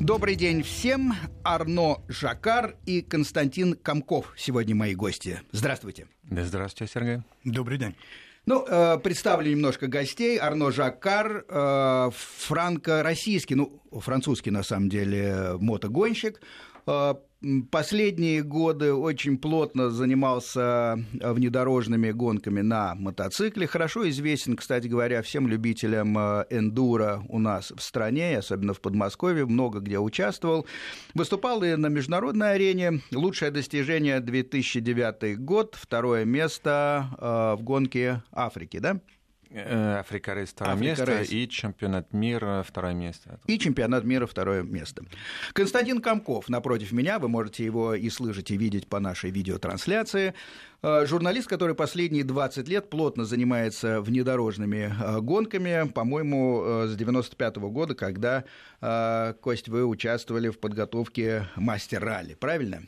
Добрый день всем. Арно Жакар и Константин Комков сегодня мои гости. Здравствуйте. Да, здравствуйте, Сергей. Добрый день. Ну, э, представлю немножко гостей. Арно Жаккар, э, франко-российский, ну, французский, на самом деле, мотогонщик. Э, последние годы очень плотно занимался внедорожными гонками на мотоцикле. Хорошо известен, кстати говоря, всем любителям эндуро у нас в стране, особенно в Подмосковье, много где участвовал. Выступал и на международной арене. Лучшее достижение 2009 год, второе место в гонке Африки, да? Э, Африка Рейс второе Африка место Рейс. и чемпионат мира второе место. И чемпионат мира второе место. Константин Комков напротив меня, вы можете его и слышать, и видеть по нашей видеотрансляции. Э, журналист, который последние 20 лет плотно занимается внедорожными э, гонками, по-моему, с 95 -го года, когда, Кость, вы участвовали в подготовке мастер-ралли, правильно?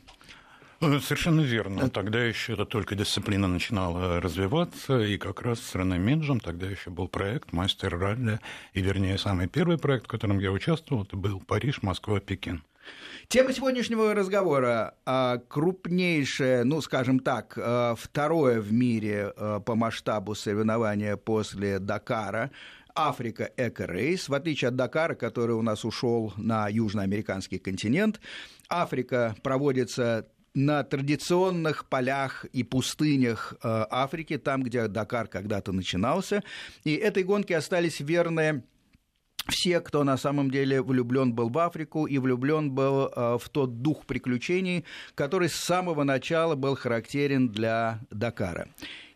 Э, совершенно верно. Тогда еще это только дисциплина начинала развиваться, и как раз с Рене Минджем тогда еще был проект «Мастер ралли», и, вернее, самый первый проект, в котором я участвовал, это был Париж, Москва, Пекин. Тема сегодняшнего разговора а, крупнейшее, ну, скажем так, а, второе в мире а, по масштабу соревнования после Дакара Африка Эко Рейс. В отличие от Дакара, который у нас ушел на южноамериканский континент, Африка проводится на традиционных полях и пустынях э, Африки, там, где Дакар когда-то начинался. И этой гонке остались верные все, кто на самом деле влюблен был в Африку и влюблен был э, в тот дух приключений, который с самого начала был характерен для Дакара.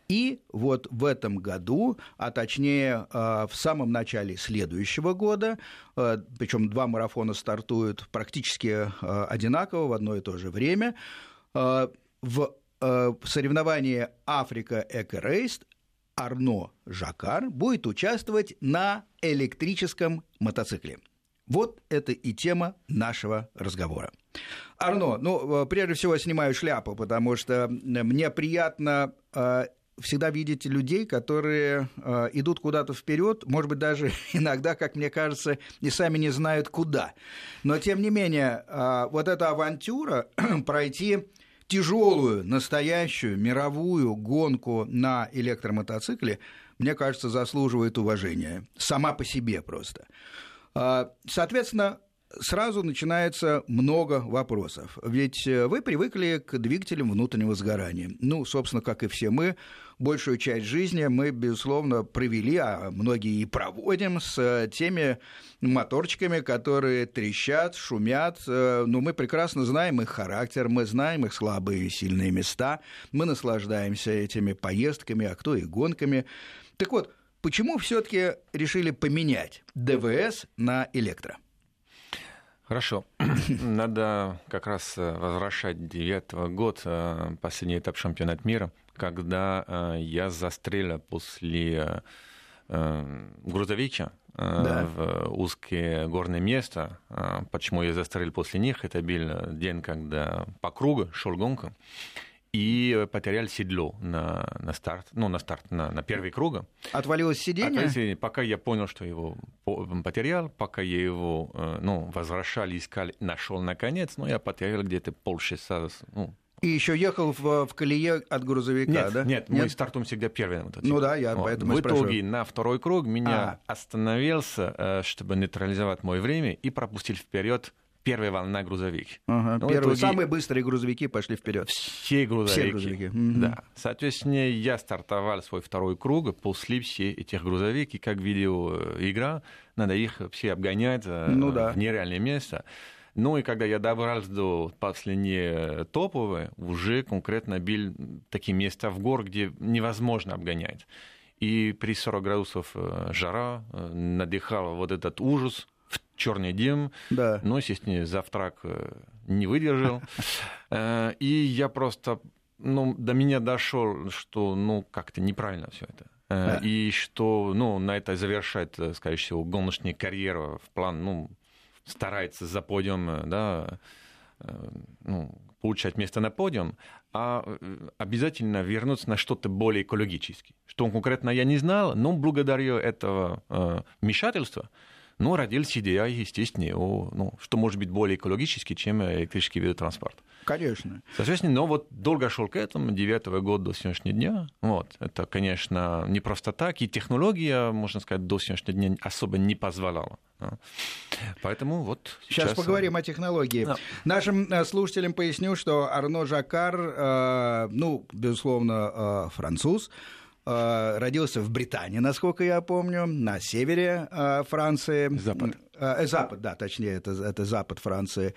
И вот в этом году, а точнее э, в самом начале следующего года, причем два марафона стартуют практически одинаково в одно и то же время, в э, соревновании Африка Эко Рейс Арно Жакар будет участвовать на электрическом мотоцикле. Вот это и тема нашего разговора. Арно, ну, э, прежде всего, снимаю шляпу, потому что мне приятно всегда видеть людей, которые идут куда-то вперед, может быть, даже иногда, как мне кажется, и сами не знают куда. Но, тем не менее, вот эта авантюра пройти тяжелую, настоящую мировую гонку на электромотоцикле, мне кажется, заслуживает уважения. Сама по себе просто. А, соответственно, сразу начинается много вопросов. Ведь э, вы привыкли к двигателям внутреннего сгорания. Ну, собственно, как и все мы, большую часть жизни мы, безусловно, провели, а многие и проводим с э, теми моторчиками, которые трещат, шумят. Э, но мы прекрасно знаем их характер, мы знаем их слабые и сильные места, мы наслаждаемся этими поездками, а кто и гонками. Так вот, почему все-таки решили поменять ДВС на электро? Хорошо. Надо как раз э, возвращать девятого год, э, последний этап чемпионата мира, когда э, я застрелил после грузовича да. в узкие горные места. Почему я застрелил после них? Это был день, когда по кругу шел гонка и потерял седло на, на старт, ну, на старт, на, на первый круг. Отвалилось сиденье? Отвалилось Пока я понял, что его потерял, пока я его, э, ну, возвращал, искал, нашел наконец, но я потерял где-то полчаса, ну, и еще ехал в, в колее от грузовика, нет, да? Нет, нет, мы стартуем всегда первый на Ну да, я вот. поэтому В итоге на второй круг меня а. остановился, э, чтобы нейтрализовать мое время и пропустил вперед первая волна грузовик. Ага, ну, первые, итоге... Самые быстрые грузовики пошли вперед. Все грузовики. Все грузовики. Да. Соответственно, я стартовал свой второй круг после всех этих грузовик, и как видеоигра, надо их все обгонять э, ну, да. в нереальное место. Ну и когда я добрался до последней топовой, уже конкретно бил такие места в гор, где невозможно обгонять. И при 40 градусов э, жара э, надыхал вот этот ужас, черный дым, да. но, естественно, завтрак э, не выдержал. Э, и я просто, ну, до меня дошел, что, ну, как-то неправильно все это. Э, да. И что, ну, на это завершает, скорее всего, гоночную карьеру в план, ну, старается за подиум, да, ну, получать место на подиум, а обязательно вернуться на что-то более экологическое. Что конкретно я не знал, но благодаря этого вмешательства Ну, родилась идея, естественно, о, ну, что может быть более экологически, чем электрический вид транспорта. Конечно. Соответственно, но вот долго шел к этому, девятого года до сегодняшнего дня. Вот. Это, конечно, не просто так, и технология, можно сказать, до сегодняшнего дня особо не позволяла. Поэтому вот сейчас... Сейчас поговорим о технологии. Да. Нашим э, слушателям поясню, что Арно Жакар, э, ну, безусловно, э, француз, родился в Британии, насколько я помню, на севере Франции. Запад. Запад, да, точнее, это, это запад Франции.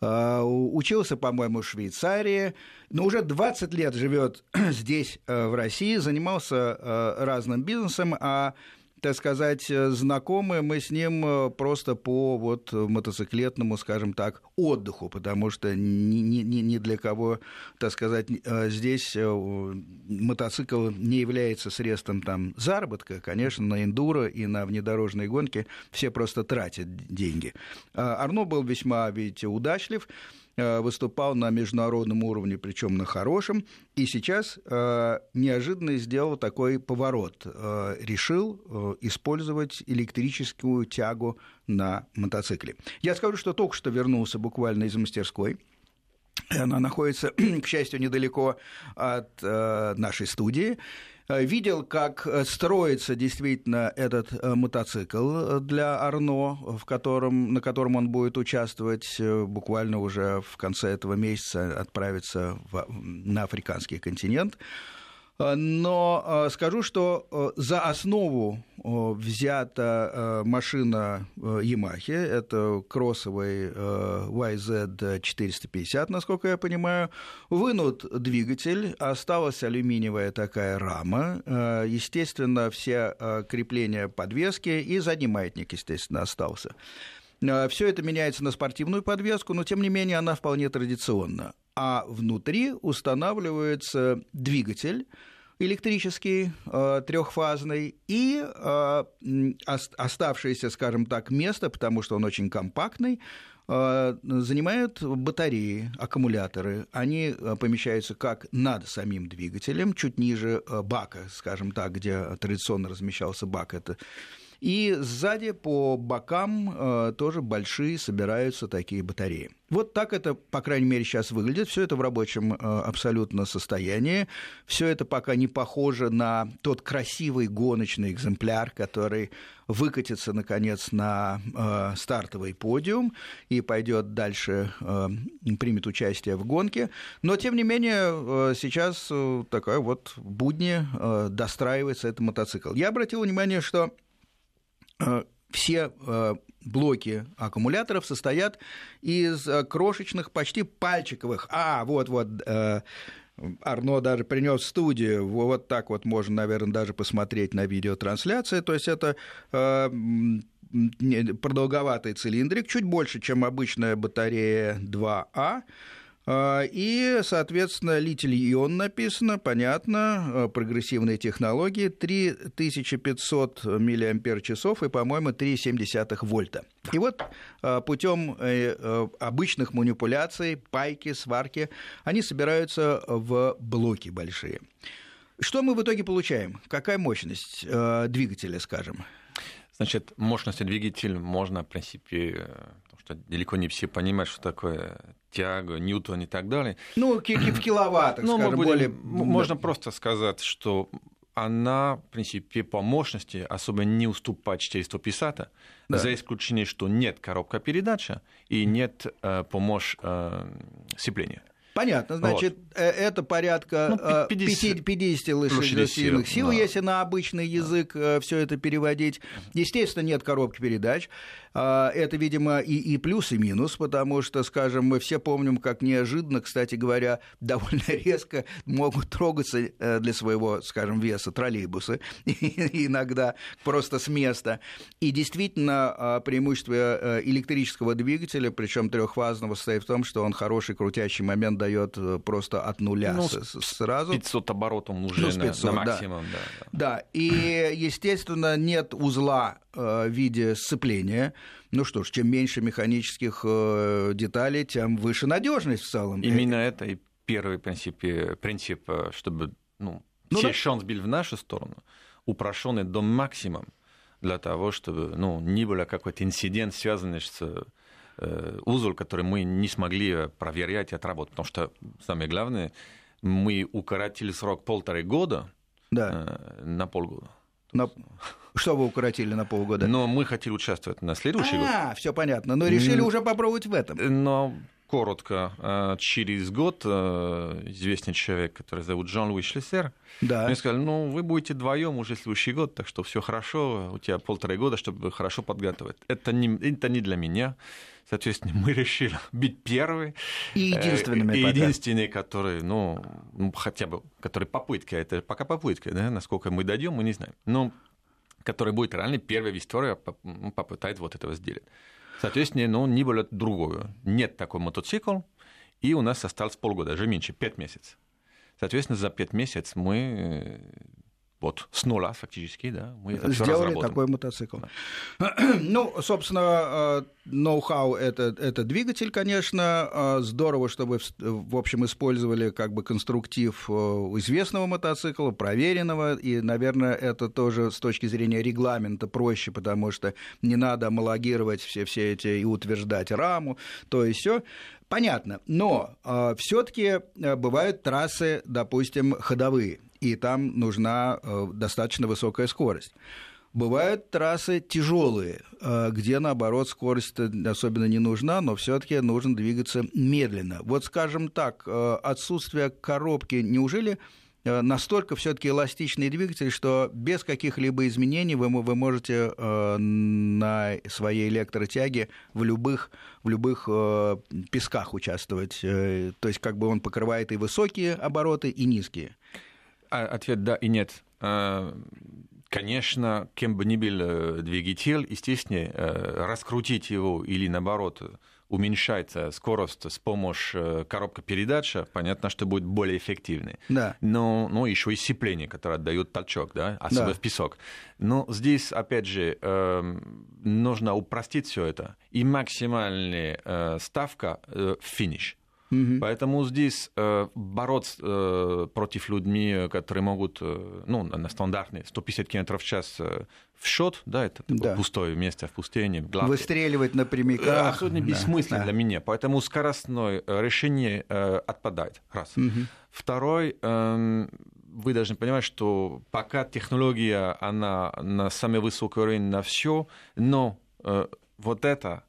Учился, по-моему, в Швейцарии, но уже 20 лет живет здесь, в России, занимался разным бизнесом, а так сказать, э, знакомы мы с ним э, просто по вот мотоциклетному, скажем так, отдыху, потому что ни, ни, ни для кого, так сказать, э, здесь мотоцикл не является средством там заработка. Конечно, на эндуро и на внедорожные гонки все просто тратят деньги. А Арно был весьма, видите, удачлив. Э, выступал на международном уровне, причем на хорошем, и сейчас э, неожиданно сделал такой поворот. Э, решил использовать электрическую тягу на мотоцикле. Я скажу, что только что вернулся буквально из мастерской. Она находится, к счастью, недалеко от нашей студии. Э, видел, как э, строится действительно этот э, мотоцикл для Арно, в котором, на котором он будет участвовать буквально уже в конце этого месяца, отправиться в, на африканский континент. Э, но э, скажу, что э, за основу взята машина Yamaha, это кроссовый YZ450, насколько я понимаю, вынут двигатель, осталась алюминиевая такая рама, естественно, все крепления подвески и задний маятник, естественно, остался. Все это меняется на спортивную подвеску, но тем не менее она вполне традиционна а внутри устанавливается двигатель электрический, э, трехфазный, и э, оставшееся, скажем так, место, потому что он очень компактный, э, занимают батареи, аккумуляторы. Они помещаются как над самим двигателем, чуть ниже бака, скажем так, где традиционно размещался бак. Это и сзади по бокам э, тоже большие собираются такие батареи. Вот так это, по крайней мере, сейчас выглядит. Все это в рабочем э, абсолютно состоянии. Все это пока не похоже на тот красивый гоночный экземпляр, который выкатится, наконец, на э, стартовый подиум и пойдет дальше, э, примет участие в гонке. Но, тем не менее, э, сейчас э, такая вот будни э, достраивается этот мотоцикл. Я обратил внимание, что все э, блоки аккумуляторов состоят из э, крошечных, почти пальчиковых. А, вот-вот, Арно даже принес в студию, вот так вот можно, наверное, даже посмотреть на видеотрансляции. То есть это продолговатый цилиндрик, чуть больше, чем обычная батарея 2А. А, и, соответственно, литий-ион написано, понятно, а, прогрессивные технологии, 3500 мАч и, по-моему, 3,7 вольта. И вот а, путем э, э, обычных манипуляций, пайки, сварки, они собираются в блоки большие. Что мы в итоге получаем? Какая мощность э, двигателя, скажем? Значит, мощность двигателя можно, в принципе, потому что далеко не все понимают, что такое тяга, ньютон и так далее. Ну, в киловаттах, ну, скажем, будем, более... Можно просто сказать, что она, в принципе, по мощности особо не уступает 450, да. за исключением, что нет коробка передача и нет э, помощь э, сцепления. Понятно, значит, вот. Э, это порядка ну, 50, 50 лошадиных сил, да. если на обычный язык да. все это переводить. Естественно, нет коробки передач. А, это, видимо, и, и плюс, и минус, потому что, скажем, мы все помним, как неожиданно, кстати говоря, довольно резко могут трогаться э, для своего, скажем, веса троллейбусы иногда просто с места. И действительно, а, преимущество э, электрического двигателя, причем трехфазного, состоит в том, что он хороший крутящий момент дает э, просто от нуля ну, сразу. 500 оборотов уже 500, на, на максимум. Да. Да, да. И, естественно, нет узла в виде сцепления. Ну что ж, чем меньше механических э, деталей, тем выше надежность в целом. Именно это и первый принцип, принцип э, чтобы ну, ну все да. шанс был в нашу сторону, упрощенный до максимума. для того, чтобы ну, не было какой-то инцидент, связанный с э, узел, который мы не смогли проверять и отработать. Потому что самое главное, мы укоротили срок полтора года да. э, на полгода. На... Что вы укоротили на полгода? Но мы хотели участвовать на следующий а, год. А, все понятно. Но решили уже попробовать в этом. Но коротко, э, через год э, известный человек, который зовут Жан-Луи Шлиссер, да. мне сказали, ну, вы будете вдвоем уже следующий год, так что все хорошо, у тебя полтора года, чтобы хорошо подготовить. Это не, это не для меня. Соответственно, мы решили быть первыми. И единственными. И единственные, которые, ну, ну, хотя бы, которые попытка, это пока попытка, да, насколько мы дойдем, мы не знаем. Но который будет реально первый в истории ну, попытать вот этого сделать. Соответственно, ну, не было другого. Нет такой мотоцикл, и у нас осталось полгода, даже меньше, пять месяцев. Соответственно, за пять месяцев мы э, вот с нуля фактически, да, мы это Сделали такой мотоцикл. Да. Ну, собственно, э, ноу-хау это, это двигатель, конечно. Э, здорово, чтобы, в общем, использовали как бы конструктив известного мотоцикла, проверенного, и, наверное, это тоже с точки зрения регламента проще, потому что не надо амалогировать все, все эти и утверждать раму, то есть все. Понятно, но э, все-таки бывают трассы, допустим, ходовые и там нужна э, достаточно высокая скорость. Бывают трассы тяжелые, э, где, наоборот, скорость особенно не нужна, но все-таки нужно двигаться медленно. Вот, скажем так, э, отсутствие коробки, неужели настолько все-таки эластичный двигатель, что без каких-либо изменений вы, вы можете на своей электротяге в любых, в любых песках участвовать. То есть как бы он покрывает и высокие обороты, и низкие. А, ответ да и нет. Конечно, кем бы ни был э, двигатель, естественно, э, раскрутить его или наоборот уменьшать скорость с помощью э, коробка передача, понятно, что будет более эффективный. Да. Но, но еще и сцепление, которое отдает толчок, да, особенно да. в песок. Но здесь, опять же, нужно упростить все это. И максимальная ставка в финиш. Угу. Поэтому здесь э, бороться э, против людьми, которые могут, э, ну, на стандартные 150 км в час э, в счет, да, это да. пустое место в пустыне. Гладкое. Выстреливать напрямик. Э, абсолютно да. бессмысленно да. для меня. Поэтому скоростное э, решение э, отпадает. Раз. Угу. Второй, э, вы должны понимать, что пока технология, она на самый высокий уровень на все, но э, вот это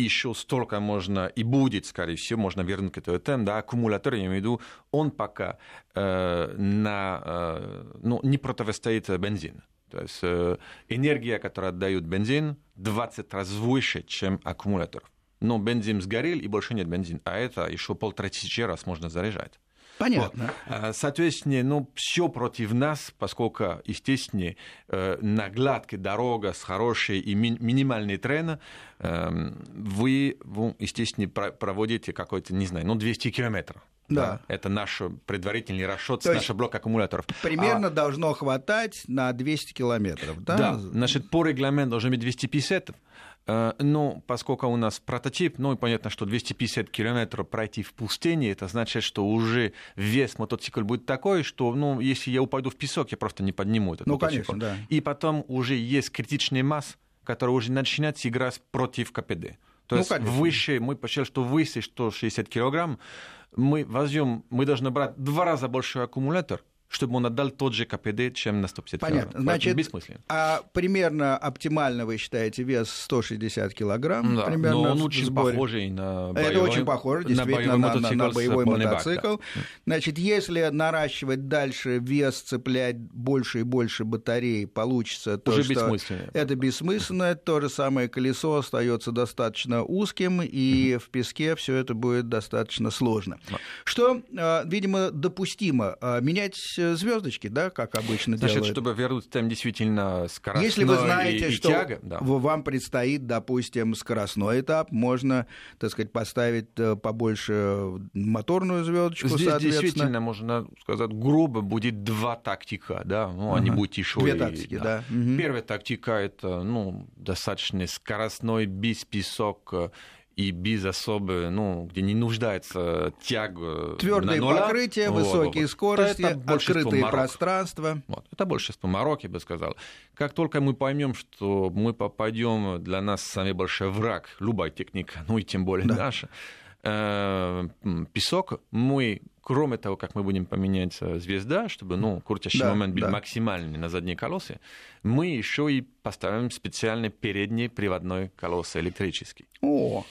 еще столько можно и будет, скорее всего, можно вернуть к этому тем, да, аккумулятор, я имею в виду, он пока э, на, э, ну, не противостоит бензину. То есть э, энергия, которую отдают бензин, 20 раз выше, чем аккумулятор. Но бензин сгорел, и больше нет бензина. А это еще полтора тысячи раз можно заряжать. Понятно. Вот. А, соответственно, ну, все против нас, поскольку, естественно, э, на гладкой дорога с хорошей и минимальной трена эм, вы, естественно, проводите какой-то, не знаю, ну, 200 километров. Да. да. Это наш предварительный расчет, наш блок аккумуляторов. Примерно а... должно хватать на 200 километров, да? Да, значит, по регламенту должно быть 250, Э, ну, поскольку у нас прототип, ну, и понятно, что 250 километров пройти в пустыне, это значит, что уже вес мотоцикла будет такой, что, ну, если я упаду в песок, я просто не подниму этот ну, мотоцикл. Конечно, да. И потом уже есть критичная масса, которая уже начинает играть против КПД. То ну, есть конечно. выше, мы посчитали, что выше 160 килограмм, мы возьмем, мы должны брать два раза больше аккумулятор, чтобы он отдал тот же КПД, чем на 150 Понятно. килограмм. Значит, бессмысленно. А примерно оптимально вы считаете вес 160 килограмм? Да, примерно но он очень сборе. похожий на боевой, Это очень похоже, действительно, на, на, на, на боевой мотоцикл. Бак, да. Значит, если наращивать дальше вес, цеплять больше и больше батарей, получится то, Уже что бессмысленно. это бессмысленно. То же самое колесо остается достаточно узким, и в песке все это будет достаточно сложно. Что, а, видимо, допустимо. А, менять звездочки, да, как обычно Значит, делают. чтобы вернуть там действительно скоростной Если вы знаете, и, что тяга, да. вам предстоит, допустим, скоростной этап, можно, так сказать, поставить э, побольше моторную звездочку, Здесь соответственно. действительно, можно сказать, грубо будет два тактика, да, ну, они будут еще Две и, тактики, да. да. Первая тактика – это, ну, достаточно скоростной, без песок, и без особой, ну, где не нуждается тяга Твердое покрытие, вот, высокие вот. скорости, это открытые Марокко. пространства. Вот. Это большинство Марокко, я бы сказал. Как только мы поймем, что мы попадем, для нас самый большой враг, любая техника, ну и тем более да. наша, э, песок, мы кроме того, как мы будем поменять звезда, чтобы ну, крутящий да, момент был да. максимальный на задние колеса, мы еще и поставим специальный передний приводной колеса электрический. О,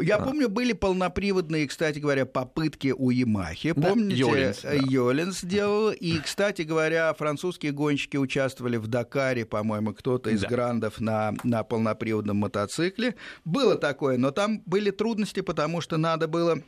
я а. помню, были полноприводные, кстати говоря, попытки у Ямахи. Помните, Йолинс, да. Йолинс делал. И, кстати говоря, французские гонщики участвовали в Дакаре, по-моему, кто-то из да. грандов на, на полноприводном мотоцикле. Было такое, но там были трудности, потому что надо было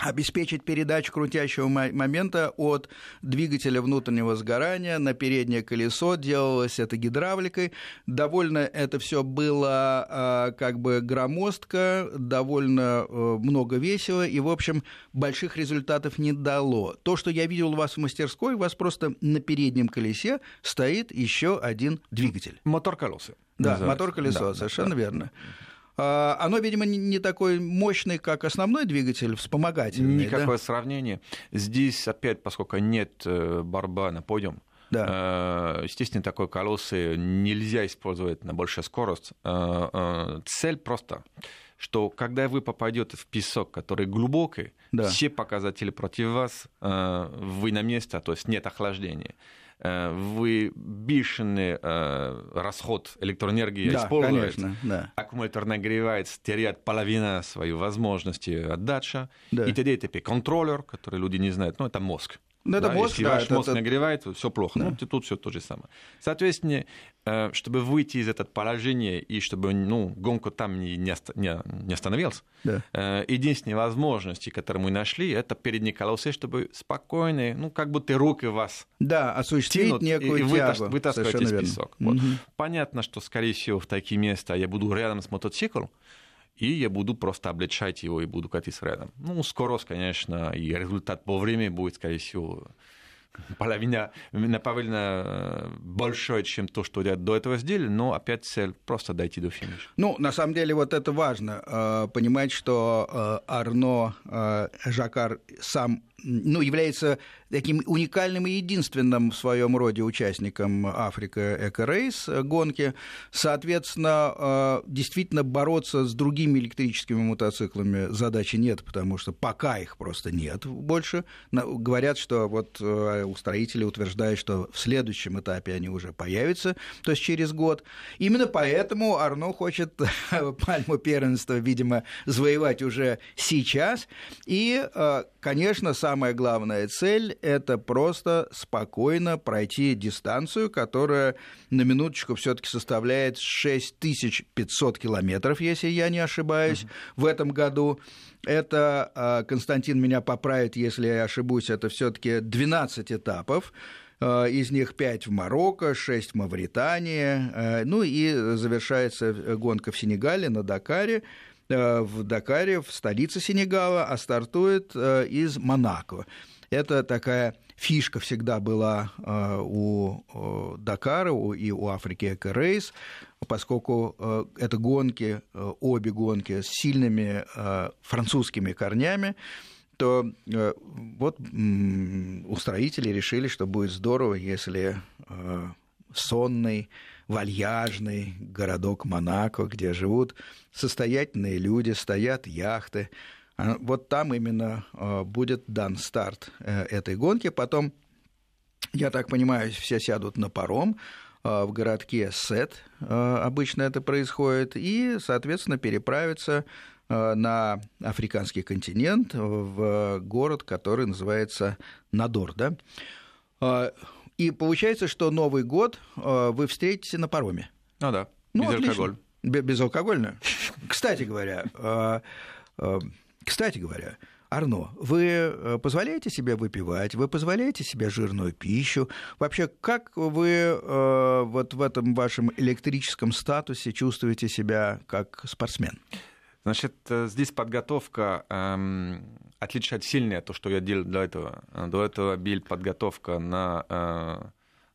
обеспечить передачу крутящего момента от двигателя внутреннего сгорания на переднее колесо. Делалось это гидравликой. Довольно это все было а, как бы громоздко, довольно э, много весело, и, в общем, больших результатов не дало. То, что я видел у вас в мастерской, у вас просто на переднем колесе стоит еще один двигатель. Мотор колеса. Да, мотор колесо, да, совершенно да. верно. А, оно, видимо, не такой мощный, как основной двигатель, вспомогательный. Никакое да? сравнение. Здесь, опять, поскольку нет э, борьба на подиум, да. Э, естественно, такой колесо нельзя использовать на большую скорость. Э, цель просто что когда вы попадете в песок, который глубокий, да. все показатели против вас, вы на месте, то есть нет охлаждения. Э, вы бешеный э, расход электроэнергии да, используете, конечно, да. аккумулятор нагревается, теряет половину своей возможности отдачи, да. и тогда это контроллер, который люди не знают, ну, это мозг. Ну, это да, мозг, Если да, ваш это, мозг это... нагревает, все плохо. Да. Ну, тут все то же самое. Соответственно, э, чтобы выйти из этого положения и чтобы ну, гонка там не, не, не остановилась, да. Э, единственные возможности, которые мы нашли, это передние колеса, чтобы спокойно, ну, как будто руки вас да, осуществить некую и тягу. вытаскивать из песок. Вот. Угу. Понятно, что, скорее всего, в такие места я буду рядом с мотоциклом, и я буду просто облегчать его и буду катиться рядом. Ну, скорость, конечно, и результат по времени будет, скорее всего, половина, наполовину э, большой, чем то, что я до этого сделали, но опять цель просто дойти до финиша. Ну, на самом деле, вот это важно, э, понимать, что э, Арно Жакар сам ну, является таким уникальным и единственным в своем роде участником Африка Эко Рейс гонки. Соответственно, э, действительно бороться с другими электрическими мотоциклами задачи нет, потому что пока их просто нет больше. Говорят, что вот э, устроители утверждают, что в следующем этапе они уже появятся, то есть через год. Именно поэтому Арно хочет пальму первенства, видимо, завоевать уже сейчас. И, э, конечно, самая главная цель – это просто спокойно пройти дистанцию, которая на минуточку все таки составляет 6500 километров, если я не ошибаюсь, mm-hmm. в этом году. Это, а, Константин меня поправит, если я ошибусь, это все таки 12 этапов а, из них 5 в Марокко, 6 в Мавритании, а, ну и завершается гонка в Сенегале на Дакаре, в Дакаре, в столице Сенегала, а стартует из Монако. Это такая фишка всегда была э, у Дакара и у Африки Эко Рейс, поскольку э, это гонки, э, обе гонки с сильными французскими корнями, то вот устроители решили, что будет здорово, если сонный, вальяжный городок Монако, где живут состоятельные люди, стоят яхты, а, вот там именно а, будет дан старт э, этой гонки. Потом, я так понимаю, все сядут на паром а, в городке Сет, обычно это происходит, и, соответственно, переправятся на африканский континент, в город, который называется Надор. Да? И получается, что Новый год вы встретите на пароме. Ну да, ну, безалкоголь. Безалкогольно. Кстати говоря, кстати говоря, Арно, вы э, позволяете себе выпивать, вы позволяете себе жирную пищу? Вообще, как вы э, вот в этом вашем электрическом статусе чувствуете себя как спортсмен? Значит, э, здесь подготовка эм, отличает сильнее то, что я делал до этого. До этого бил подготовка на, э,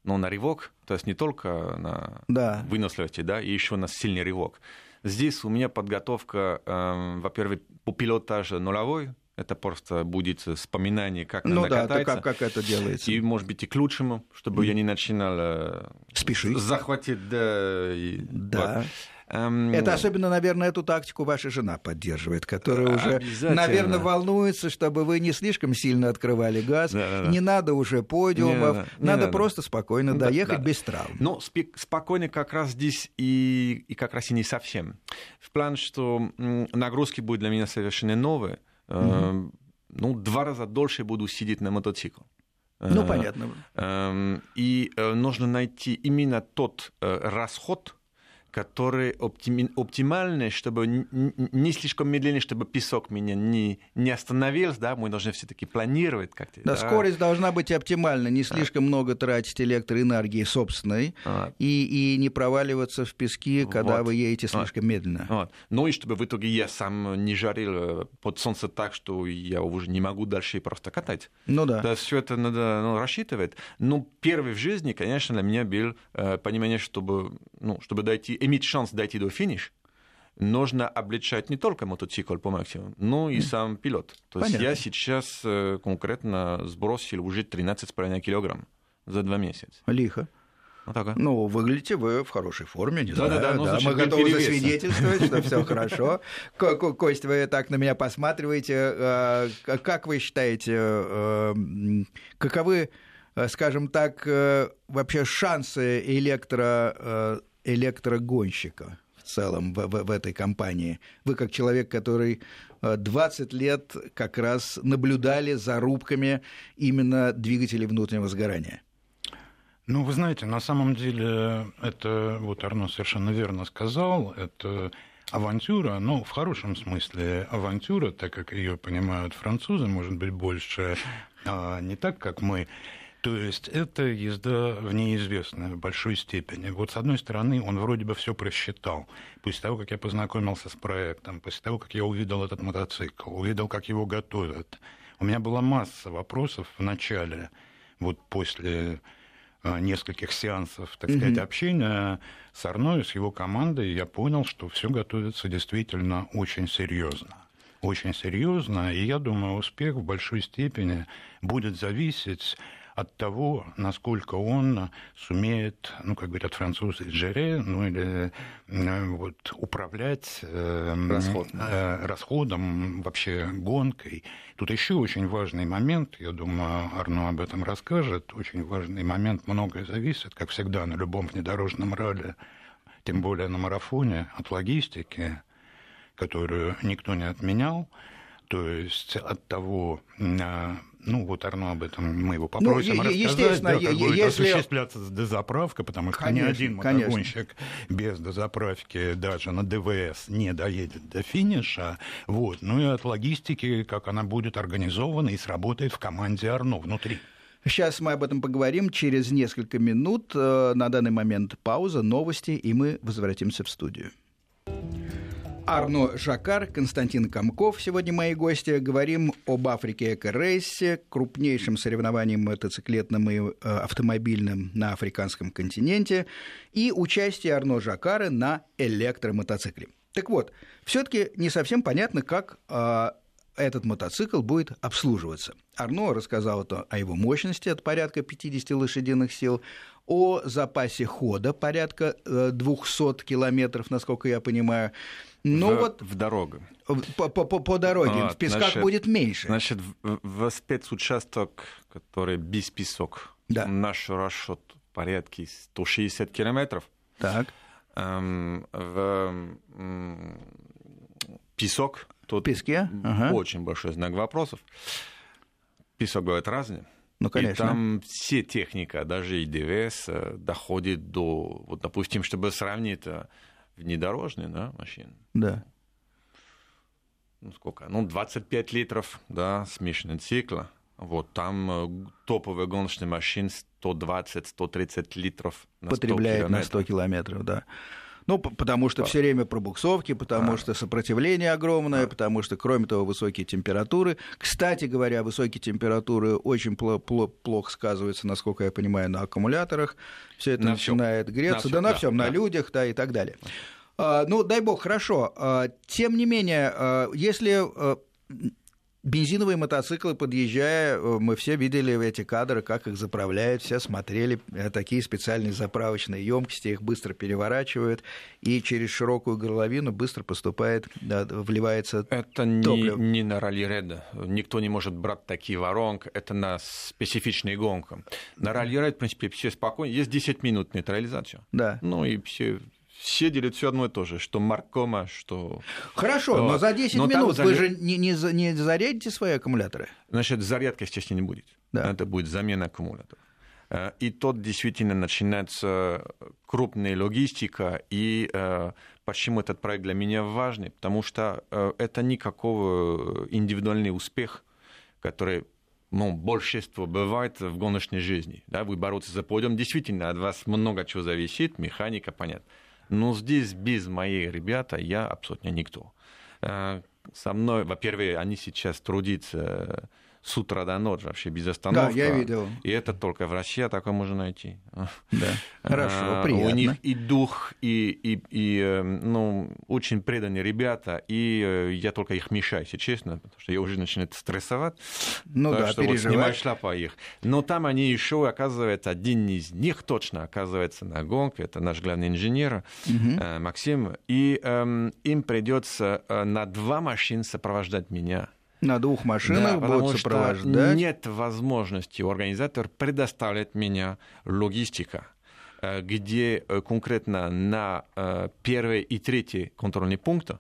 ну, на рывок, то есть не только на да. выносливости, да, и еще на сильный рывок. Здесь у меня подготовка, э, во-первых, по пилотажу нулевой, это просто будет вспоминание, как ну, надо да, кататься. как, как это делается. И, может быть, и к лучшему, чтобы mm. я не начинал э, Спешить. захватить. Да. И, да. Вот. Эм, это особенно, наверное, эту тактику ваша жена поддерживает, которая уже, наверное, волнуется, чтобы вы не слишком сильно открывали газ. Да, да, не надо уже подиумов, не, не надо, надо просто спокойно да, доехать без травм. Ну, спокойно как раз здесь и, и как раз и не совсем. В плане, что нагрузки будут для меня совершенно новые. Угу. Ну, два раза дольше буду сидеть на мотоцикл. Ну, э, понятно. Эм, и э, нужно найти именно тот расход, которые оптими, оптимальны, чтобы не слишком медленно, чтобы песок меня не, не остановился, да, мы должны все-таки планировать как-то. Да, да, скорость должна быть оптимальна, не слишком а. много тратить электроэнергии собственной а. и, и не проваливаться в пески, когда вот. вы едете слишком вот. медленно. Вот. Ну и чтобы в итоге я сам не жарил э, под солнце так, что я уже не могу дальше просто катать. Ну да. да все это надо ну, рассчитывать. Ну, первый в жизни, конечно, для меня был э, понимание, чтобы, ну, чтобы дойти иметь шанс дойти до финиша, нужно облегчать не только мотоцикл по максимуму, но и сам пилот. То Понятно. есть я сейчас э, конкретно сбросил уже 13,5 килограмм за два месяца. Лихо. Вот так, ну, выглядите вы в хорошей форме, не да, знаю. Да, да, ну, да. Мы готовы засвидетельствовать, что все хорошо. Кость, вы так на меня посматриваете. Э, как вы считаете, э, каковы, скажем так, вообще шансы электро электрогонщика в целом в, в, в этой компании. Вы как человек, который 20 э, лет как раз наблюдали за рубками именно двигателей внутреннего сгорания. Ну, вы знаете, на самом деле это, вот Арно совершенно верно сказал, это авантюра, ну, в хорошем смысле авантюра, так как ее понимают французы, может быть, больше а не так, как мы. То есть это езда в неизвестное в большой степени. Вот с одной стороны, он вроде бы все просчитал. После того, как я познакомился с проектом, после того, как я увидел этот мотоцикл, увидел, как его готовят, у меня была масса вопросов в начале, вот после а, нескольких сеансов, так сказать, mm-hmm. общения с Арной, с его командой, я понял, что все готовится действительно очень серьезно. Очень серьезно, и я думаю, успех в большой степени будет зависеть от того, насколько он сумеет, ну, как говорят французы, джере, ну, или э, вот, управлять э, Расход. э, расходом, вообще гонкой. Тут еще очень важный момент, я думаю, Арно об этом расскажет, очень важный момент, многое зависит, как всегда, на любом внедорожном ралли, тем более на марафоне, от логистики, которую никто не отменял, то есть от того, э, ну, вот Арно об этом мы его ну, попросим ну, рассказать, естественно, да, как будет если... осуществляться дозаправка, потому что конечно, ни один мотогонщик без дозаправки даже на ДВС не доедет до финиша. Вот. Ну и от логистики, как она будет организована и сработает в команде Арно внутри. Сейчас мы об этом поговорим через несколько минут. Э, на данный момент пауза, новости, и мы возвратимся в студию. Арно Жакар, Константин Комков. Сегодня мои гости. Говорим об Африке Эко-рейсе, крупнейшем соревновании мотоциклетном и э, автомобильном на африканском континенте, и участие Арно Жакара на электромотоцикле. Так вот, все-таки не совсем понятно, как э, этот мотоцикл будет обслуживаться. Арно рассказал о его мощности от порядка 50 лошадиных сил, о запасе хода порядка 200 э, километров, насколько я понимаю, ну в, вот в дорогу. По, по, по дороге. Вот, в песках значит, будет меньше. Значит, в, в спецучасток, который без песок, да. наш расчет порядке 160 километров. Так. Эм, в эм, песок. Тут в песке? Ага. очень большой знак вопросов. Песок бывает разный. Ну, конечно. И там все техника, даже и ДВС, э, доходит до, вот, допустим, чтобы сравнить э, внедорожные да, машины. Да. Ну, сколько? Ну, 25 литров, да, смешанный цикла. Вот, там топовые гоночные машины 120-130 литров на Потребляет 100 километров. на 100 километров, да. Ну, потому что все время пробуксовки, потому а. что сопротивление огромное, а. потому что, кроме того, высокие температуры. Кстати говоря, высокие температуры очень плохо сказываются, насколько я понимаю, на аккумуляторах. Все это на начинает всем. греться. На да, на всем, да, на да. людях, да, и так далее. Ну, дай бог, хорошо. Тем не менее, если Бензиновые мотоциклы, подъезжая, э, мы все видели эти кадры, как их заправляют, все смотрели, э, такие специальные заправочные емкости, их быстро переворачивают, и через широкую горловину быстро поступает, да, вливается Это топливо. не, не на ралли-ред, никто не может брать такие воронки, это на специфичные гонки. На ралли-ред, в принципе, все спокойно, есть 10 минут нейтрализацию. Да. Ну и все все делят все одно и то же, что Маркома, что... Хорошо, вот. но за 10 но минут вы же не, не, не зарядите свои аккумуляторы? Значит, зарядка, естественно, не будет. Да. Это будет замена аккумуляторов. Э, и тут действительно начинается крупная логистика, и э, почему этот проект для меня важный, потому что э, это никакого индивидуальный успех, который ну, большинство бывает в гоночной жизни. Да, вы бороться за подиум, действительно, от вас много чего зависит, механика, понятно. Но здесь без моих ребята я абсолютно никто. Э, со мной, во-первых, они сейчас трудятся с утра до ночи вообще без остановки. Да, я видел. И это только в России такое можно найти. Да, хорошо, а, приятно. У них и дух, и, и, и э, ну, очень преданные ребята, и э, я только их мешаю, если честно, потому что я уже начинаю стрессовать. Ну да, что переживать. вот снимаю шляпу их. Но там они еще, оказывается, один из них точно оказывается на гонке, это наш главный инженер угу. Максим, и эм, им придется на два машин сопровождать меня. На двух машинах да, будут сопровождать. Нет возможности у организатора предоставить меня логистика э, где э, конкретно на э, первый и третий контрольный пункт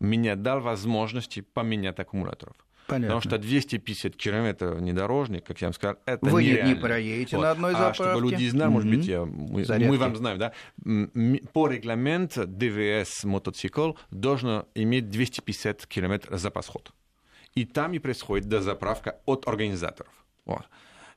меня дал возможности поменять аккумуляторов. Понятно. Потому что 250 километров внедорожник, как я вам сказал, это Вы нереально. не проедете вот. на одной заправке. А чтобы люди знали, может быть, я, мы, мы вам знаем, да, по регламенту ДВС мотоцикл должен иметь 250 километров запас хода и там и происходит дозаправка от организаторов. Вот.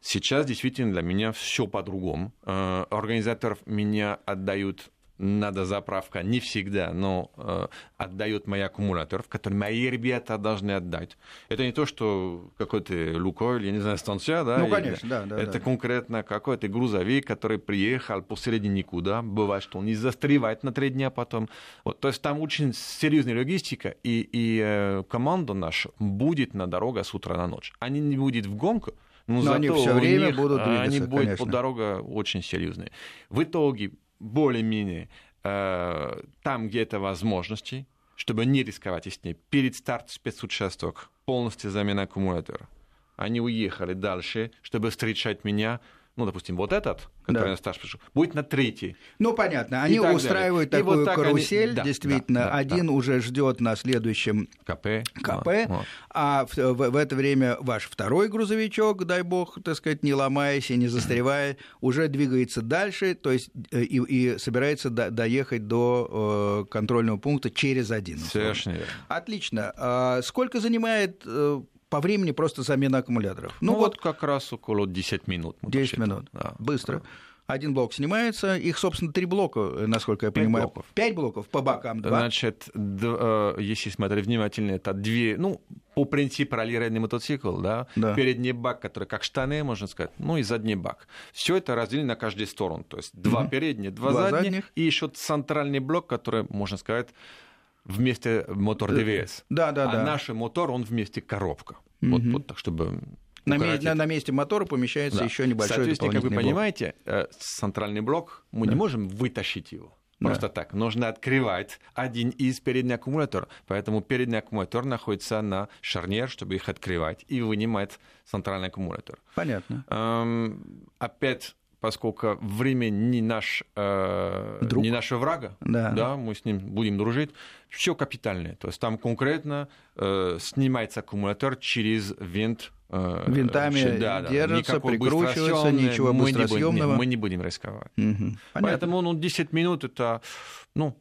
Сейчас действительно для меня все по-другому. Э, организаторов меня отдают надо заправка не всегда, но э, отдают мои аккумуляторы, которые мои ребята должны отдать. Это не то, что какой-то Лукойль, я не знаю, станция, да? Ну, конечно, да, да. Это да. конкретно какой-то грузовик, который приехал посередине никуда. Бывает, что он не застревает на три дня потом. Вот, то есть там очень серьезная логистика, и, и э, команда наша будет на дорогах с утра на ночь. Они не будут в гонку, но, но зато они все время них, будут двигаться, они будут конечно. по дорога очень серьезные. В итоге более-менее э, там, где это возможности, чтобы не рисковать с ней, перед стартом спецучасток полностью замена аккумулятора. Они уехали дальше, чтобы встречать меня ну, допустим, вот этот, который да. на стаж пришел, будет на третий. Ну, понятно. Они устраивают далее. такую вот карусель, они... да, действительно. Да, да, Один да. уже ждет на следующем КП, КП вот, а в, в, в это время ваш второй грузовичок, дай бог, так сказать, не ломаясь и не застревая, уже двигается дальше, то есть э, и, и собирается до, доехать до э, контрольного пункта через один. Совершенно верно. Отлично. А сколько занимает э, по времени просто замена аккумуляторов. Ну, ну вот, вот как раз около 10 минут. 10 минут, да. быстро. Один блок снимается, их, собственно, три блока, насколько я понимаю. Блоков. Пять блоков по бокам, два. Значит, э, если смотреть внимательно, это две, ну, по принципу ралли-рейдный мотоцикл, да? да, передний бак, который как штаны, можно сказать, ну и задний бак. Все это разделено на каждую сторону, то есть два mm передних, два, два задних, задних, и еще центральный блок, который, можно сказать, вместе мотор ДВС. Да, да, а да. наш мотор, он вместе коробка. Угу. Вот, вот так, чтобы на, на, на месте мотора помещается да. еще небольшой Соответственно, как вы блок. понимаете, э, центральный блок, мы да. не можем вытащить его. Просто да. так. Нужно открывать один из передних аккумуляторов. Поэтому передний аккумулятор находится на шарнир, чтобы их открывать и вынимать центральный аккумулятор. Понятно. Эм, опять поскольку время не, наш, э, не нашего врага, да. да, мы с ним будем дружить, все капитальное. То есть там конкретно э, снимается аккумулятор через винт. Э, Винтами да, держится, прикручивается, ничего быстросъемного. Мы не будем рисковать. Угу. Поэтому ну, 10 минут это ну,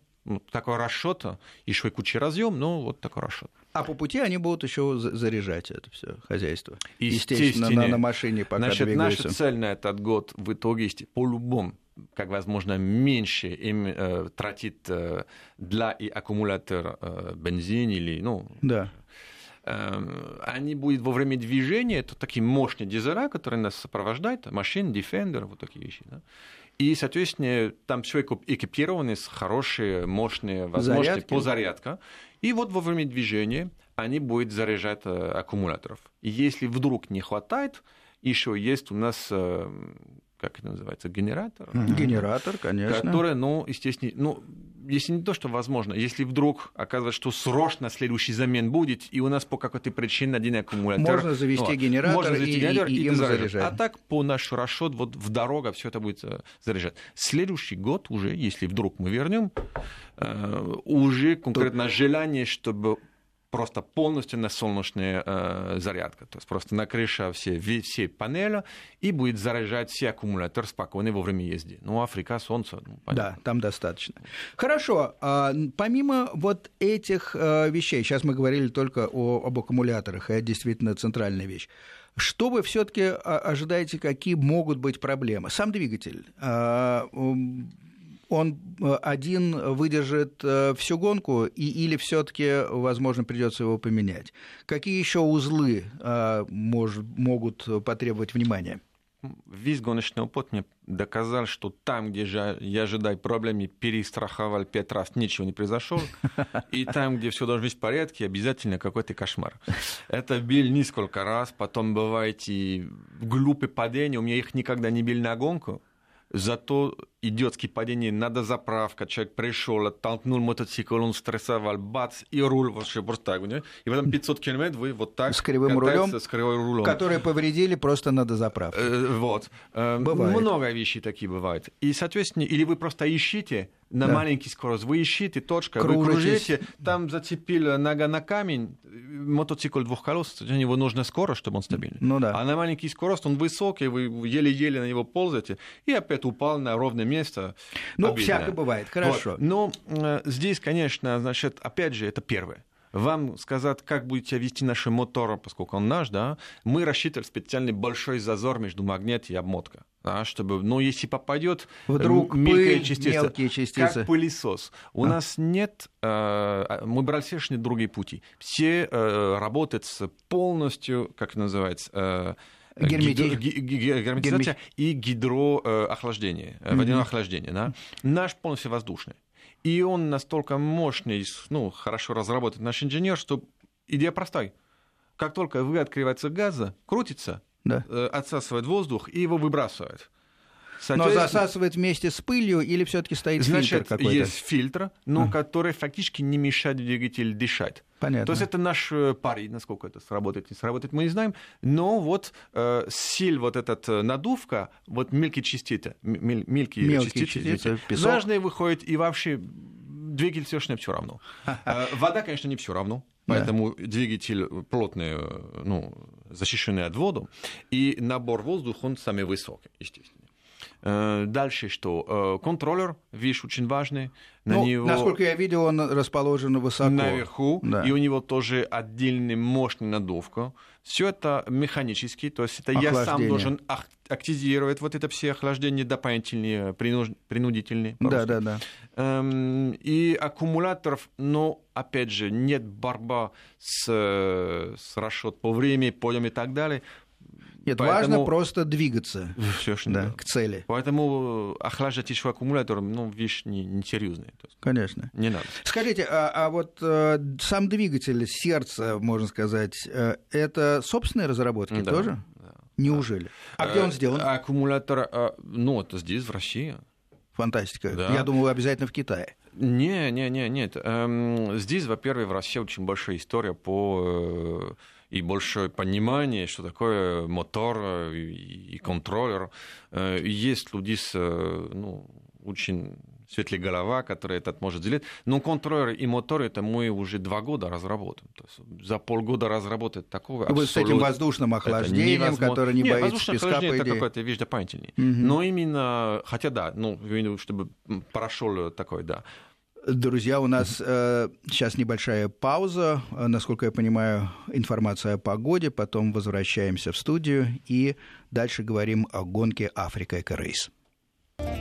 такой расчет, еще и куча разъем, но вот такой расчет. А по пути они будут еще заряжать это все хозяйство. Естественно, на, на машине пока Значит, двигаются. наша цель на этот год в итоге по-любому как возможно меньше им э, тратит э, для и аккумулятор э, бензин или ну да. э, они будут во время движения это такие мощные дизеля, которые нас сопровождают машин Defender вот такие вещи да? И, соответственно, там все экипированы с хорошие, мощные возможности Зарядки. по зарядке. И вот во время движения они будут заряжать э, аккумуляторов. И если вдруг не хватает, еще есть у нас э, как это называется, генератор. Генератор, конечно. Который, ну, естественно, ну, если не то, что возможно, если вдруг оказывается, что срочно следующий замен будет, и у нас по какой-то причине один аккумулятор... Можно завести ну, генератор, можно завести и, генератор и, и, и им заряжать. А так по наш расчет вот в дорога все это будет э, заряжать. Следующий год уже, если вдруг мы вернем, э, уже конкретно Тут... желание, чтобы просто полностью на солнечная э, зарядка. То есть просто на крыше все, все панели и будет заряжать все аккумуляторы спокойно во время езды. Ну, Африка, солнце. Ну, да, там достаточно. Хорошо. А, помимо вот этих а, вещей, сейчас мы говорили только о, об аккумуляторах, и это действительно центральная вещь. Что вы все-таки а, ожидаете, какие могут быть проблемы? Сам двигатель. А, он э, один выдержит э, всю гонку, и, или все-таки, возможно, придется его поменять? Какие еще узлы э, мож, могут потребовать внимания? Весь гоночный опыт мне доказал, что там, где же я ожидаю проблемы, перестраховал пять раз, ничего не произошло. И там, где все должно быть в порядке, обязательно какой-то кошмар. Это бил несколько раз, потом бывает и глупые падения. У меня их никогда не били на гонку. Зато идиотские падения, надо заправка, человек пришел, оттолкнул мотоцикл, он стрессовал, бац, и руль вообще просто так. И потом 500 километров вы вот так с кривым рулем, с кривым рулем. Которые повредили, просто надо заправку. Э, вот. Э, бывает. Много вещей такие бывают. И, соответственно, или вы просто ищите на да. маленький скорость, вы ищите точка, Кружитесь. вы кружите, там зацепили нога на камень, мотоцикл двухколесный, у него нужна скорость, чтобы он стабильный. Ну да. А на маленький скорость он высокий, вы еле-еле на него ползаете, и опять упал на ровное место. Ну, обидно. всякое бывает, хорошо. Вот. Но э, здесь, конечно, значит, опять же, это первое вам сказать, как будете вести наши моторы, поскольку он наш, да, мы рассчитывали специальный большой зазор между магнит и обмотка. Да, чтобы, ну, если попадет вдруг мелкая частица, мелкие частицы, как пылесос. У а. нас нет, э, мы брали совершенно другие пути. Все э, работают с полностью, как называется, э, Гермети... Гидро... герметизация и гидроохлаждение, mm-hmm. водяное охлаждение. Да? Наш полностью воздушный. И он настолько мощный, ну, хорошо разработан наш инженер, что идея простая. Как только вы открывается газа, крутится, да. Э, отсасывает воздух и его выбрасывает. Но засасывает вместе с пылью или все-таки стоит Значит, фильтр какой-то? есть фильтр, но а. который фактически не мешает двигателю дышать. Понятно. То есть это наш э, парень, насколько это сработает, не сработает, мы не знаем. Но вот э, силь вот этот э, надувка, вот мелкие частицы, мелкие, мелкие частицы, частицы важные выходят, и вообще двигатель совершенно все равно. Э, вода, конечно, не все равно. Поэтому да. двигатель плотный, ну, защищенный от воду, и набор воздуха, он самый высокий, естественно. Э, дальше что? Э, контроллер, вещь очень важный. На ну, него... Насколько я видел, он расположен высоко. Наверху, да. и у него тоже отдельный мощный надувка. Все это механически, то есть это я сам должен активировать вот это все охлаждения дополнительные, принудительные. Да, да, да. Эм, и аккумуляторов, но, опять же, нет борьба с, с расчет по времени, подъем и так далее. Нет, Поэтому... важно просто двигаться да, да. к цели. Поэтому охлаждать еще аккумулятор, ну, вещь не, не серьезная. Конечно. Не надо. Скажите, а, а вот э, сам двигатель, сердце, можно сказать, э, это собственные разработки да, тоже? Да. Неужели? А где он сделан? Э, аккумулятор, э, ну, это здесь, в России. Фантастика. Да. Я думаю, обязательно в Китае. Не, не, не, нет. Эм, здесь, во-первых, в России очень большая история по э, и большое понимание, что такое мотор э, и контроллер. Э, есть люди с э, ну, очень светлая голова, которая этот может сделать. Но контроллер и мотор это мы уже два года разработаем. То есть за полгода разработать такого Вы с этим воздушным охлаждением, которое не Нет, боится песка, охлаждение это какая-то вещь дополнительная. Угу. Но именно, хотя да, ну, чтобы прошел такой, да. Друзья, у нас э, сейчас небольшая пауза. Насколько я понимаю, информация о погоде. Потом возвращаемся в студию и дальше говорим о гонке Африка Эко Рейс.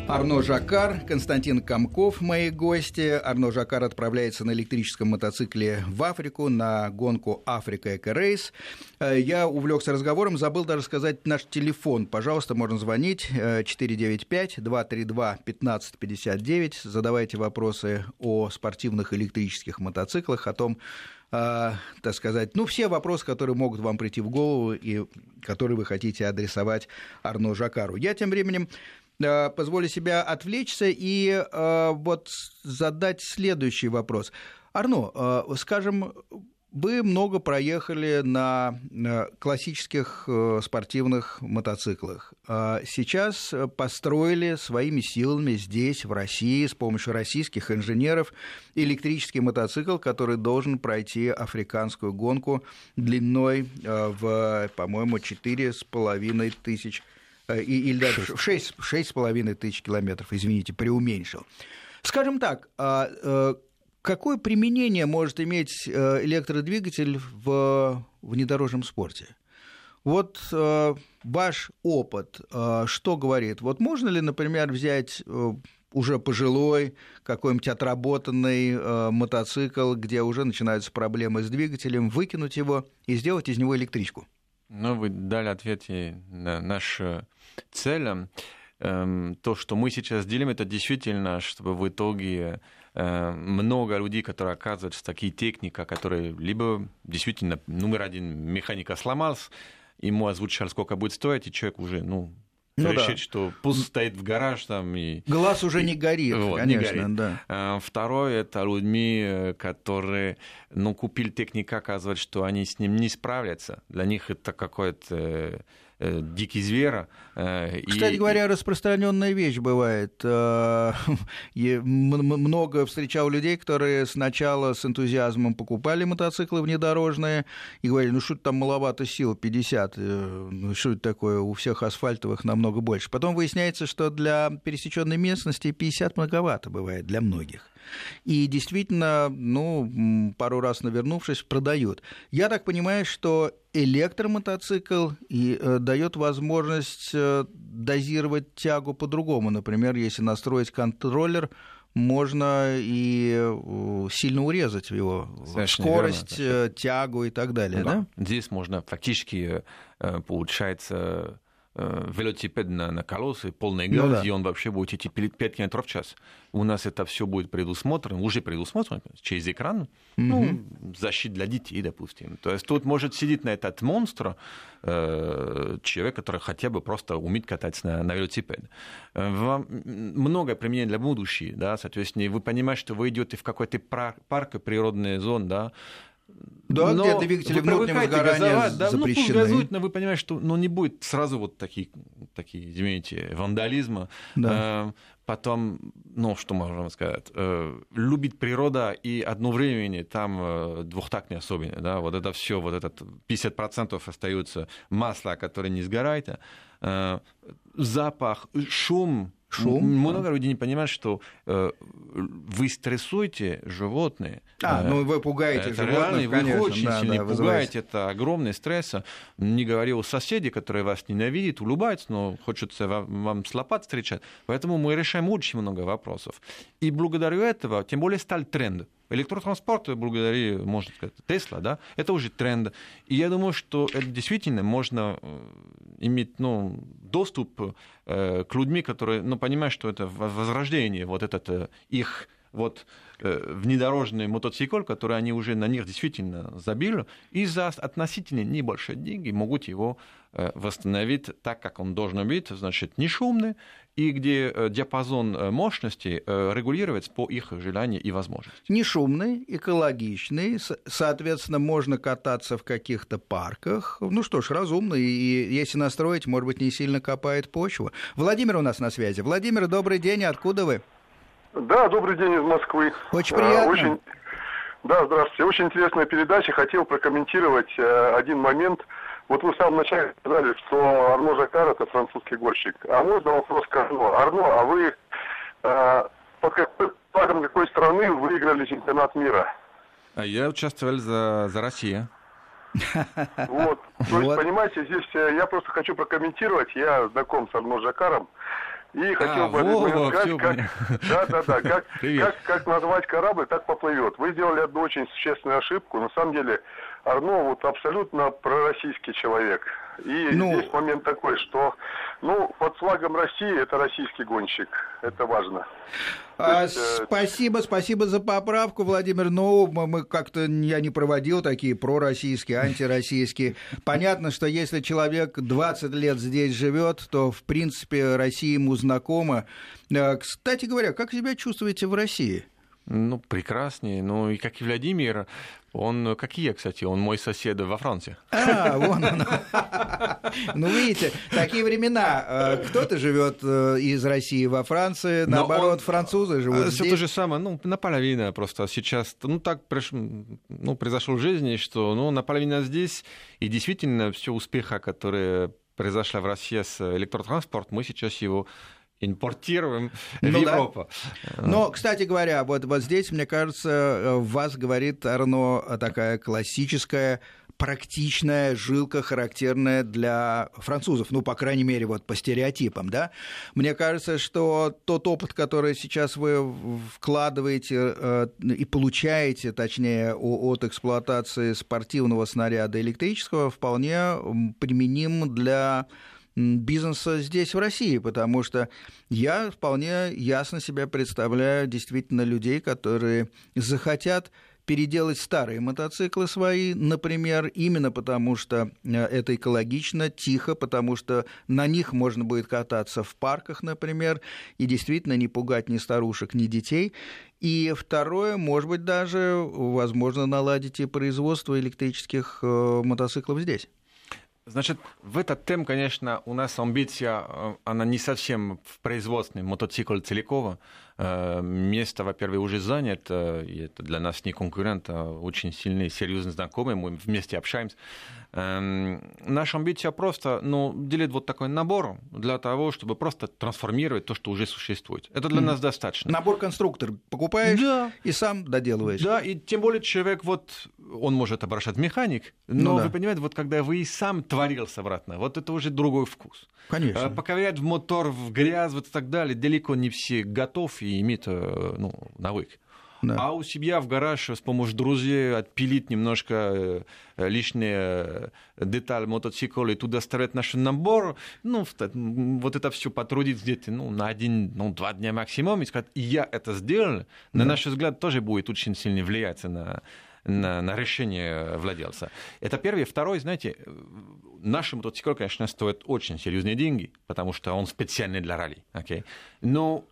Арно Жакар, Константин Комков, мои гости. Арно Жакар отправляется на электрическом мотоцикле в Африку на гонку Африка Эко Рейс. Э, я увлекся разговором, забыл даже сказать наш телефон. Пожалуйста, можно звонить 495-232-1559. Задавайте вопросы о спортивных электрических мотоциклах, о том, э, так сказать, ну, все вопросы, которые могут вам прийти в голову и которые вы хотите адресовать Арно Жакару. Я тем временем Э, позволю себя отвлечься и э, вот задать следующий вопрос. Арно, э, скажем, вы много проехали на классических спортивных мотоциклах. Сейчас построили своими силами здесь, в России, с помощью российских инженеров, электрический мотоцикл, который должен пройти африканскую гонку длиной в, по-моему, 4,5 тысяч Э, или даже в 6,5 тысяч километров, извините, преуменьшил. Скажем так, а, э, какое применение может иметь э, электродвигатель в внедорожном спорте? Вот ваш опыт что говорит? Вот можно ли, например, взять уже пожилой, какой-нибудь отработанный мотоцикл, где уже начинаются проблемы с двигателем, выкинуть его и сделать из него электричку? Ну, вы дали ответ на наш целям. Эм, то, что мы сейчас делим, это действительно, чтобы в итоге э, много людей, которые оказываются такие техника, которые либо действительно номер один механика сломался, ему озвучили, сколько будет стоить, и человек уже, ну, ну, решить, да. что пусть стоит в гараж там и... Глаз уже не горит, вот, конечно, не горит. да. А, второе, это людьми, которые, ну, купили техника, оказывается, что они с ним не справятся. Для них это какое-то Э, дикий зверь. Э, Кстати и... говоря, распространенная вещь бывает. Э, много встречал людей, которые сначала с энтузиазмом покупали мотоциклы внедорожные и говорили, ну что там маловато сил, 50, ну что это такое, у всех асфальтовых намного больше. Потом выясняется, что для пересеченной местности 50 многовато бывает для многих и действительно, ну, пару раз навернувшись, продают. Я так понимаю, что электромотоцикл и э, дает возможность э, дозировать тягу по-другому. Например, если настроить контроллер, можно и э, сильно урезать его Совершенно скорость, верно. тягу и так далее. Да. Да? Здесь можно фактически, получается, Э, велосипед на, на колеса, полный газ, ну, да. и он вообще будет идти 5 км в час. У нас это все будет предусмотрено, уже предусмотрено через экран, угу. ну, защита для детей, допустим. То есть тут может сидеть на этот монстр э, человек, который хотя бы просто умеет кататься на, на велосипеде. Э, вам много применений для будущего, да, соответственно, вы понимаете, что вы идете в какой-то парк, природный зон, да, да, но где двигатели внутреннего сгорания газовать, да, запрещены. Ну, газует, но вы понимаете, что ну, не будет сразу вот такие, такие извините, вандализма. Да. Э, потом, ну, что можно сказать, э, любит природа и одно время там э, двухтак не особенно, да, вот это все, вот этот 50% остается масла, которое не сгорает, э, запах, шум, Шум. Много людей не понимают, что э, вы стрессуете животные. А, э, ну вы пугаете это животных, реально, Вы очень да, сильно да, пугаете, это огромный стресс. Не говорю о соседе, которые вас ненавидят, улыбаются, но хочется вам, вам с лопат встречать. Поэтому мы решаем очень много вопросов. И благодаря этому, тем более, стал тренд. Электротранспорт, благодаря, можно сказать, Тесла, да, это уже тренд. И я думаю, что это действительно можно э, иметь ну, доступ э, к людьми, которые ну, понимают, что это возрождение, вот этот э, их вот внедорожный мотоцикл, который они уже на них действительно забили, и за относительно небольшие деньги могут его восстановить так, как он должен быть, значит, не шумный, и где э, диапазон э, мощности э, регулируется по их желанию и возможности. Не шумный, экологичный, соответственно, можно кататься в каких-то парках. Ну что ж, разумно, и если настроить, может быть, не сильно копает почву. Владимир у нас на связи. Владимир, добрый день, откуда вы? Да, добрый день из Москвы. Очень приятно. Очень... Да, здравствуйте. Очень интересная передача. Хотел прокомментировать один момент – вот вы в самом начале сказали, что Арно Жакар это французский горщик. А можно вопрос к Арно? Арно, а вы э, под какой флагом какой страны выиграли чемпионат мира? А я участвовал за, за Россию. Вот. То есть, понимаете, здесь э, я просто хочу прокомментировать. Я знаком с Арно Жакаром. И хотел а, бы Вова, сказать, как, да, да, да, как, как, как назвать корабль, так поплывет. Вы сделали одну очень существенную ошибку. На самом деле, Арно вот абсолютно пророссийский человек. И ну, здесь момент такой, что ну, под флагом России это российский гонщик. Это важно. А, есть, э, спасибо, спасибо за поправку, Владимир. Ну, мы как-то я не проводил такие пророссийские, антироссийские. Понятно, что если человек 20 лет здесь живет, то в принципе Россия ему знакома. Э, кстати говоря, как себя чувствуете в России? Ну, прекраснее. Ну, и как и Владимир, он, как и я, кстати, он мой сосед во Франции. А, вон он. Ну, видите, такие времена. Э, кто-то живет э, из России во Франции, наоборот, французы живут Все здесь. то же самое, ну, наполовину просто. Сейчас, ну, так ну, произошло в жизни, что, ну, наполовину здесь, и действительно, все успеха, которые произошла в России с электротранспортом, мы сейчас его импортируем ну, в Европу. Да. Но, кстати говоря, вот, вот здесь, мне кажется, вас говорит, Арно, такая классическая практичная жилка, характерная для французов, ну, по крайней мере, вот по стереотипам, да. Мне кажется, что тот опыт, который сейчас вы вкладываете э, и получаете, точнее, от эксплуатации спортивного снаряда электрического, вполне применим для бизнеса здесь, в России, потому что я вполне ясно себя представляю действительно людей, которые захотят переделать старые мотоциклы свои, например, именно потому что э, это экологично, тихо, потому что на них можно будет кататься в парках, например, и действительно не пугать ни старушек, ни детей. И второе, может быть, даже возможно наладить и производство электрических э, мотоциклов здесь. Значит, в этот тем, конечно, у нас амбиция, э, она не совсем в производственный мотоцикл целиком. Э, место, во-первых, уже занято, и это для нас не конкурент, а очень сильный, серьезный знакомый, мы вместе общаемся. Эм, наша амбиция просто ну, делить вот такой набор для того, чтобы просто трансформировать то, что уже существует. Это для mm. нас достаточно. Набор конструктор покупаешь да. и сам доделываешь. Да, и тем более человек, вот, он может обращать механик, но ну, да. вы понимаете, вот когда вы и сам творился обратно, вот это уже другой вкус. Конечно. Э, поковырять в мотор, в грязь, вот и так далее, далеко не все готов и имеют э, ну, навык. Да. А у себя в гараж с помощью друзей отпилить немножко э, лишние детали мотоцикла и туда ставить наш набор, ну, вот это все потрудиться где-то ну, на один, ну, два дня максимум, и сказать, я это сделал, да. на наш взгляд, тоже будет очень сильно влиять на, на, на решение владельца. Это первый. Второй, знаете, наш мотоцикл, конечно, стоит очень серьезные деньги, потому что он специальный для ралли. Okay? Но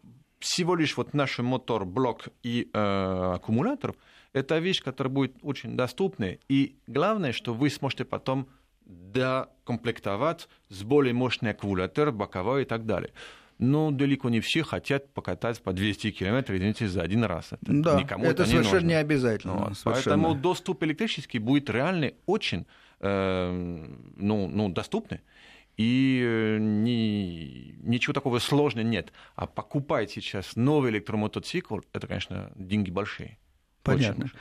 всего лишь вот наш мотор, блок и э, аккумулятор, это вещь, которая будет очень доступной. И главное, что вы сможете потом докомплектовать с более мощный аккумулятор, боковой и так далее но далеко не все хотят покатать по 200 километров, извините, за один раз. Это да, никому это, это совершенно не, не обязательно. Вот. Совершенно. Поэтому доступ электрический будет реально очень э, ну, ну, доступный. И э, ни, ничего такого сложного нет. А покупать сейчас новый электромотоцикл, это, конечно, деньги большие. Понятно.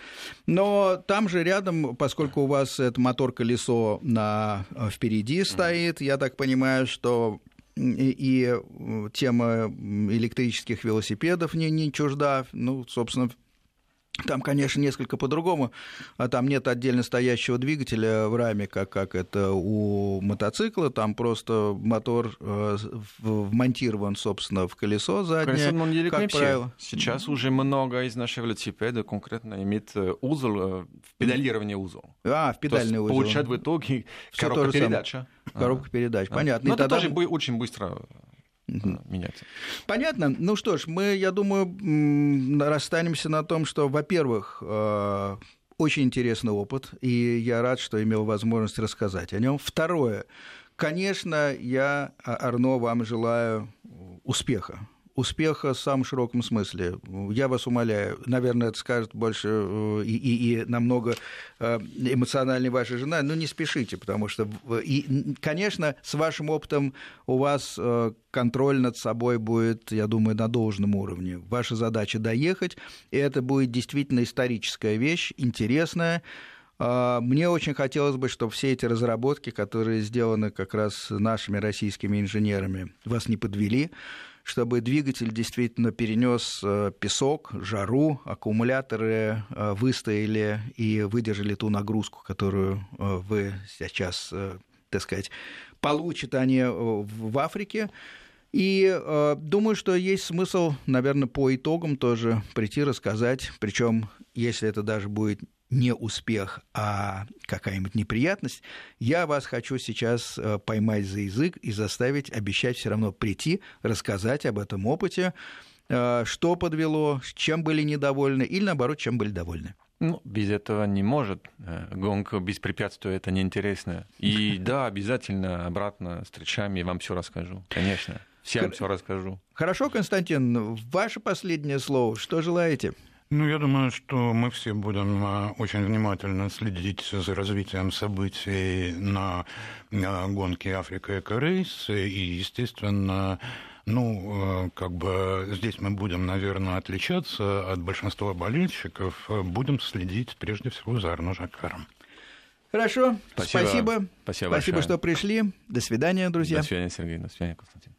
Но там же рядом, поскольку у вас это мотор-колесо на, э, впереди стоит, я так понимаю, что и, э, тема электрических велосипедов не, не чужда. Ну, собственно, там, конечно, несколько по-другому. А там нет отдельно стоящего двигателя в раме, как, как это у мотоцикла. Там просто мотор э, вмонтирован, собственно, в колесо заднее, Конечно, как правило. Сейчас уже много из наших велосипедов конкретно имеет э, узел, э, в педалирование узел. А, в педальный узел. Получает в итоге коробка передача. Коробка передач, понятно. Но это тогда... тоже очень быстро угу. меняться. Понятно. Ну что ж, мы, я думаю, расстанемся на том, что, во-первых, э, очень интересный опыт, и я рад, что имел возможность рассказать о нем. Второе, конечно, я, а, Арно, вам желаю успеха успеха в самом широком смысле. Я вас умоляю, наверное, это скажет больше э, и, и, и намного э, эмоциональнее ваша жена, но не спешите, потому что, и, конечно, с вашим опытом у вас э, контроль над собой будет, я думаю, на должном уровне. Ваша задача доехать, и это будет действительно историческая вещь, интересная. Мне очень хотелось бы, чтобы все эти разработки, которые сделаны как раз нашими российскими инженерами, вас не подвели, чтобы двигатель действительно перенес э, песок, жару, аккумуляторы э, выстояли и выдержали ту нагрузку, которую э, вы сейчас, так сказать, получат они в Африке. И э, думаю, что есть смысл, наверное, по итогам тоже прийти рассказать, причем, если это даже будет не успех, а какая-нибудь неприятность, я вас хочу сейчас э, поймать за язык и заставить обещать все равно прийти, рассказать об этом опыте, э, что подвело, чем были недовольны или, наоборот, чем были довольны. Ну, без этого не может. Э, гонка без препятствий это неинтересно. И да, обязательно обратно встречами вам все расскажу, конечно. Всем все расскажу. Хорошо, Константин, ваше последнее слово. Что желаете? Ну, я думаю, что мы все будем а, очень внимательно следить за развитием событий на гонке Африка Эко-рейс. И, естественно, ну, э, как бы здесь мы будем, наверное, отличаться от большинства болельщиков. Будем следить прежде всего за Арно Жакаром. Хорошо, спасибо. Спасибо, спасибо, спасибо что пришли. До свидания, друзья. До свидания, Сергей. До свидания, Константин.